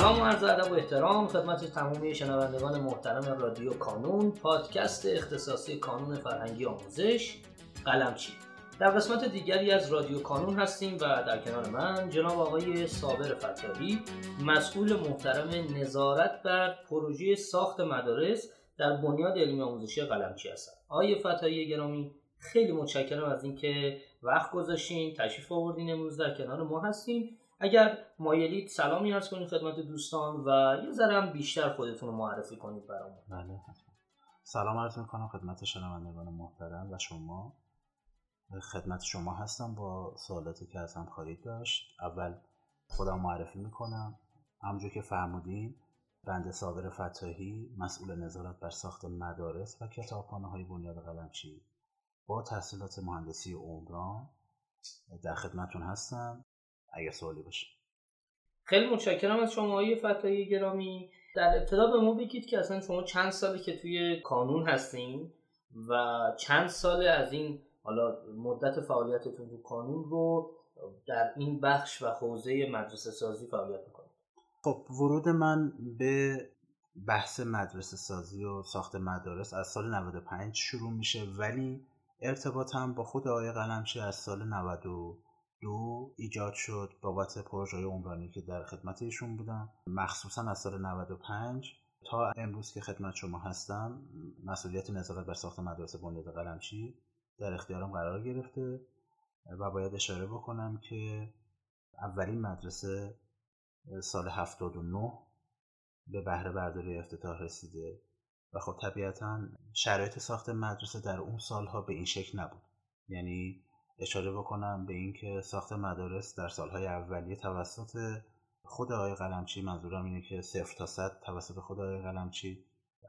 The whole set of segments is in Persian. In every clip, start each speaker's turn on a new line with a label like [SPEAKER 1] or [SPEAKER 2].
[SPEAKER 1] سلام و عرض ادب و احترام خدمت تمامی شنوندگان محترم رادیو کانون پادکست اختصاصی کانون فرهنگی آموزش قلمچی در قسمت دیگری از رادیو کانون هستیم و در کنار من جناب آقای صابر فتاحی مسئول محترم نظارت بر پروژه ساخت مدارس در بنیاد علمی آموزشی قلمچی هستند آقای فتاحی گرامی خیلی متشکرم از اینکه وقت گذاشتین تشریف آوردین امروز در کنار ما هستیم اگر مایلید سلامی عرض کنید خدمت دوستان و یه ذره بیشتر خودتون رو معرفی کنید برامون.
[SPEAKER 2] بله سلام عرض می‌کنم خدمت شنوندگان محترم و شما. خدمت شما هستم با سوالاتی که از هم خواهید داشت. اول خودم معرفی می‌کنم. همونجور که فرمودین بنده صابر فتاحی مسئول نظارت بر ساخت مدارس و کتابخانه های بنیاد قلمچی با تحصیلات مهندسی عمران در خدمتون هستم. اگر سوالی باشه.
[SPEAKER 1] خیلی متشکرم از شما های فتایی گرامی. در ابتدا به ما بگید که اصلا شما چند ساله که توی کانون هستین و چند ساله از این حالا مدت فعالیتتون تو کانون رو در این بخش و حوزه مدرسه سازی فعالیت می‌کنید؟
[SPEAKER 2] خب ورود من به بحث مدرسه سازی و ساخت مدارس از سال 95 شروع میشه ولی ارتباطم با خود آقای قلمچی از سال 92 ایجاد شد بابت پروژه عمرانی که در خدمت ایشون بودم. مخصوصا از سال 95 تا امروز که خدمت شما هستم مسئولیت نظارت بر ساخت مدرسه بنیاد قلمچی در اختیارم قرار گرفته و باید اشاره بکنم که اولین مدرسه سال 79 به بهره برداری افتتاح رسیده و خب طبیعتا شرایط ساخت مدرسه در اون سالها به این شکل نبود. یعنی اشاره بکنم به اینکه ساخت مدارس در سالهای اولیه توسط خود آقای قلمچی منظورم اینه که صفر تا صد توسط خود آقای قلمچی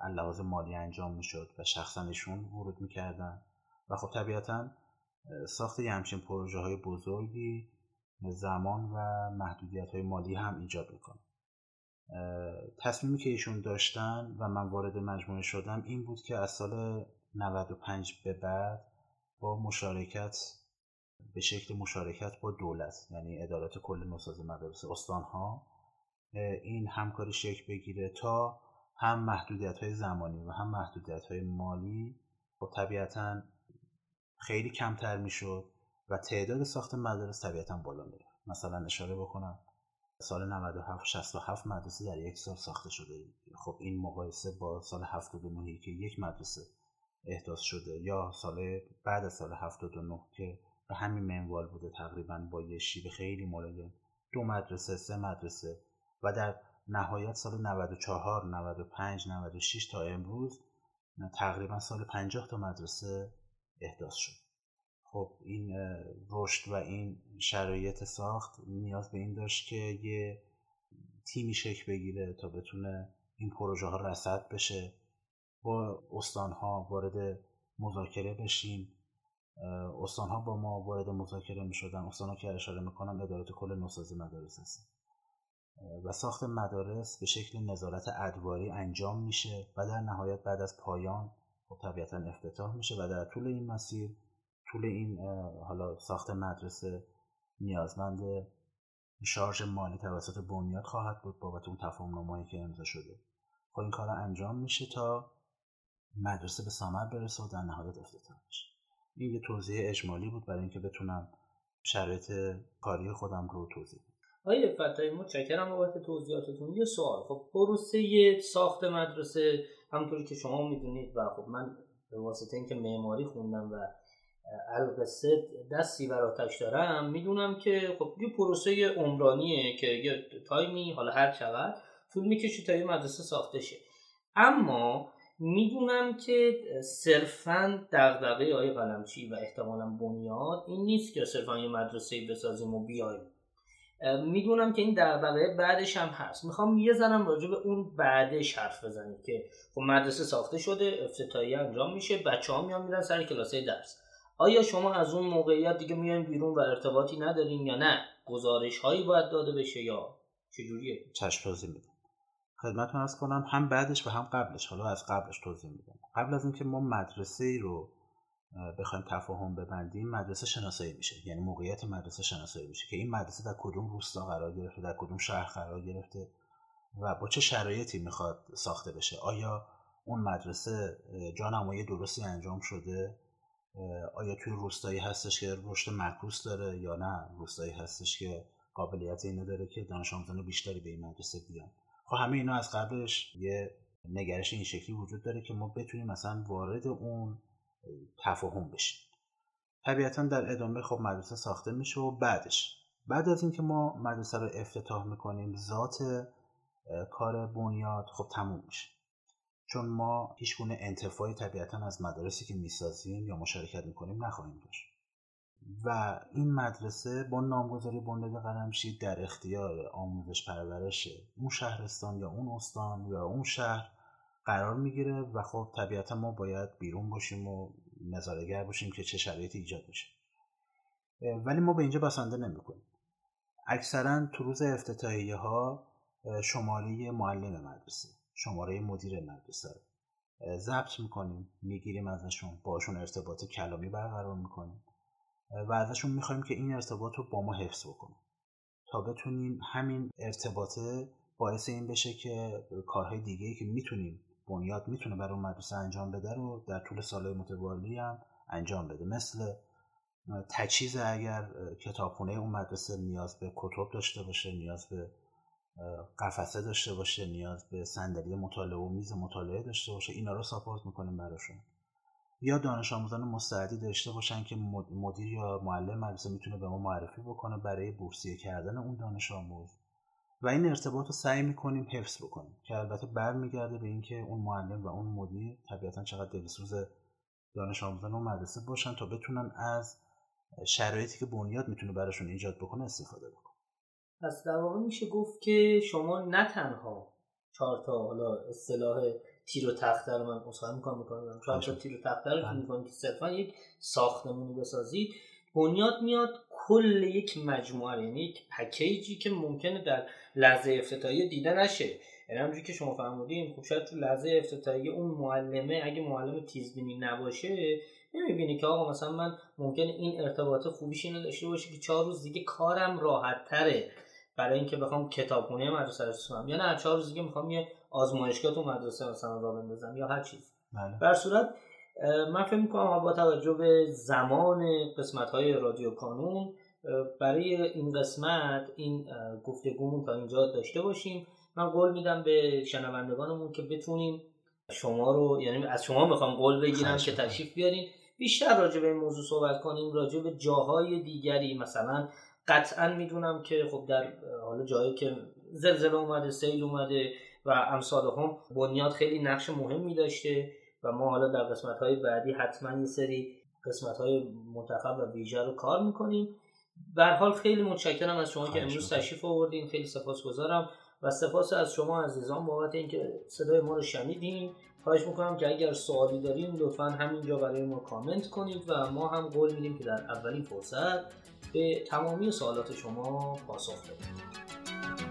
[SPEAKER 2] لحاظ مالی انجام می‌شد و شخصا ایشون ورود می‌کردن. و خب طبیعتا ساخت یه همچین پروژه های بزرگی زمان و محدودیت های مالی هم ایجاد می‌کنه. تصمیمی که ایشون داشتن و من وارد مجموعه شدم این بود که از سال 95 به بعد با مشارکت به شکل مشارکت با دولت یعنی ادارات کل نوساز مدارس استان ها این همکاری شکل بگیره تا هم محدودیت های زمانی و هم محدودیت های مالی خب طبیعتا خیلی کمتر می‌شد و تعداد ساخت مدارس طبیعتا بالا میره مثلا اشاره بکنم سال 97 67 مدرسه در یک سال ساخته شده. خب این مقایسه با سال 79 که یک مدرسه احداث شده یا سال بعد از سال 79 که به همین منوال بوده تقریبا با یه شیب خیلی ملایم دو مدرسه سه مدرسه. و در نهایت سال 94 95 96 تا امروز تقریبا سال 50 تا مدرسه احداث شد. خب این رشد و این شرایط ساخت نیاز به این داشت که یه تیمی شکل بگیره تا بتونه این پروژه ها رسد بشه. با استان ها وارد مذاکره بشیم. استان ها با ما وارد مذاکره می شدن استان ها که اشاره می‌کنم ادارات کل نوسازی مدارس هست و ساخت مدارس به شکل نظارت ادواری انجام میشه و در نهایت بعد از پایان خب طبیعتا افتتاح میشه و در طول این مسیر طول این حالا ساخت مدرسه نیازمند شارژ مالی توسط بنیاد خواهد بود بابت اون تفاهم نامه‌ای که امضا شده. خب این کار انجام میشه تا مدرسه به ثمر برسه و در نهایت افتتاح بشه. این یه توضیح اجمالی بود برای اینکه بتونم شرایط کاری خودم رو توضیح بدم.
[SPEAKER 1] آقای فتایی متشکرم بابت توضیحاتتون. یه سوال. خب پروسه ساخت مدرسه همونطوری که شما می‌دونید و خب من به واسطه اینکه معماری خوندم و القصه دستی بر آتش دارم می‌دونم که خب یه پروسه عمرانیه که یه تایمی حالا هر چقدر طول می‌کشه تا یه مدرسه ساخته شه. اما می‌دونم که صرفا دغدغه آقای قلمچی و احتمالا بنیاد این نیست که صرفا یه مدرسه بسازیم و بیایم. می‌دونم که این دغدغه بعدش هم هست. می‌خوام یه زنم راجع به اون بعدش حرف بزنیم که خب مدرسه ساخته شده افتتاحیه انجام میشه بچه ها میان میرن سر کلاسه درس. آیا شما از اون موقعیت دیگه میان بیرون و ارتباطی ندارین یا نه؟ گزارش هایی باید داده بشه یا چجوریه؟
[SPEAKER 2] چشم خدمتتون ارز کنم هم بعدش و هم قبلش. حالا از قبلش توضیح میدم. قبل از اینکه ما مدرسه ای رو بخوایم تفاهم ببندیم مدرسه شناسایی میشه. یعنی موقعیت مدرسه شناسایی میشه که این مدرسه در کدوم روستا قرار گرفته در کدوم شهر قرار گرفته و با چه شرایطی می‌خواد ساخته بشه. آیا اون مدرسه جانمایی درستی انجام شده؟ آیا توی روستایی هستش که رشد معکوس داره یا نه؟ روستایی هستش که قابلیت اینو داره که دانش آموزان بیشتری به این مدرسه بیان. خب همه اینا از قبلش یه نگرش این شکلی وجود داره که ما بتونیم مثلا وارد اون تفاهم بشیم. طبیعتا در ادامه خب مدرسه ساخته میشه و بعدش بعد از اینکه ما مدرسه رو افتتاح می‌کنیم ذات کار بنیاد خب تموم میشه. چون ما هیچ گونه انتفاعی طبیعتا از مدارسی که می‌سازیم یا مشارکت می‌کنیم نخواهیم داشت. و این مدرسه با نامگذاری بنیاد قلمشی در اختیار آموزش پرورش اون شهرستان یا اون استان یا اون شهر قرار می‌گیره و خب طبیعتا ما باید بیرون باشیم و نظارگر باشیم که چه شرایطی ایجاد میشه. ولی ما به اینجا بسنده نمی‌کنیم. اکثرا تو روز افتتاحیه ها شماره معلم مدرسه شماره مدیر مدرسه ضبط می‌کنیم می‌گیریم ازشون باشون ارتباط کلامی برقرار می‌کنیم. و ازشون می‌خوایم که این ارتباط رو با ما حفظ بکنیم تا بتونیم همین ارتباطه باعث این بشه که کارهای دیگه که می‌تونیم بنیاد می‌تونه برای اون مدرسه انجام بده رو در طول سالهای متوالی هم انجام بده. مثل تجهیز اگر کتابخونه اون مدرسه نیاز به کتب داشته باشه نیاز به قفسه داشته باشه نیاز به صندلی مطالعه و میز مطالعه داشته باشه اینا رو ساپورت می‌کنیم براشون. یا دانش آموزان مستعدی داشته باشن که مدیر یا معلم مدرسه می‌تونه به ما معرفی بکنه برای بورسیه کردن اون دانش آموز. و این ارتباط رو سعی می‌کنیم حفظ بکنیم که البته برمیگرده به اینکه اون معلم و اون مدیر طبیعتا چقدر دلسوز دانش آموزان اون مدرسه باشن تا بتونن از شرایطی که بنیاد می‌تونه براشون ایجاد بکنه استفاده بکنه
[SPEAKER 1] پس در واقع میشه گفت که شما نه تنها چهار تا حالا اصطلاح تیر و تخته رو من اصلا می‌کنم می‌کنم. چهار تا تیر و تخته رو که می‌کنم که صرفا یک ساختمونی بسازید بنیاد میاد کل یک مجموعه یعنی یک پکیجی که ممکنه در لحظه افتتاحیه دیده نشه. یعنی همونجوری که شما فرمودین خب شاید تو لحظه افتتاحیه اون معلمه اگه معلم تیزبینی نباشه نمی‌بینی که آقا مثلا من ممکن این ارتباط خوبیش اینو داشته باشه که چهار روز دیگه کارم راحت تره. برای اینکه بخوام کتابخونه مدرسه رو یا نه چهار روز دیگه می‌خوام یه آزمایشگاه تو مدرسه مثلا را بندازم یا هر چیز. بله. بر صورت من فکر می‌کنم با توجه به زمان قسمت های رادیو کانون برای این قسمت این گفتگومون تا اینجا داشته باشیم. من قول میدم به شنوندگانمون که بتونیم شما رو یعنی از شما می‌خوام قول بگیرم که تشریف بیارین. بیشتر راجع به این موضوع صحبت کنیم راجع به جاهای دیگری. مثلا قطعا می‌دونم که خب در حالا جایی که زلزله اومده سیل اومده و امثال هم بنیاد خیلی نقش مهمی داشته و ما حالا در قسمت های بعدی حتما یه سری قسمت های منتخب و ویژه رو کار می‌کنیم. به حال خیلی متشکرم از شما که امروز تشریف آوردین. خیلی سپاسگزارم و سپاس از شما عزیزان بابت اینکه صدای ما رو شنیدین. خواهش می‌کنم که اگر سوالی دارین لطفا همینجا برای ما کامنت کنید و ما هم قول میدیم که در اولین فرصت به تمامی سوالات شما پاسخ بدیم.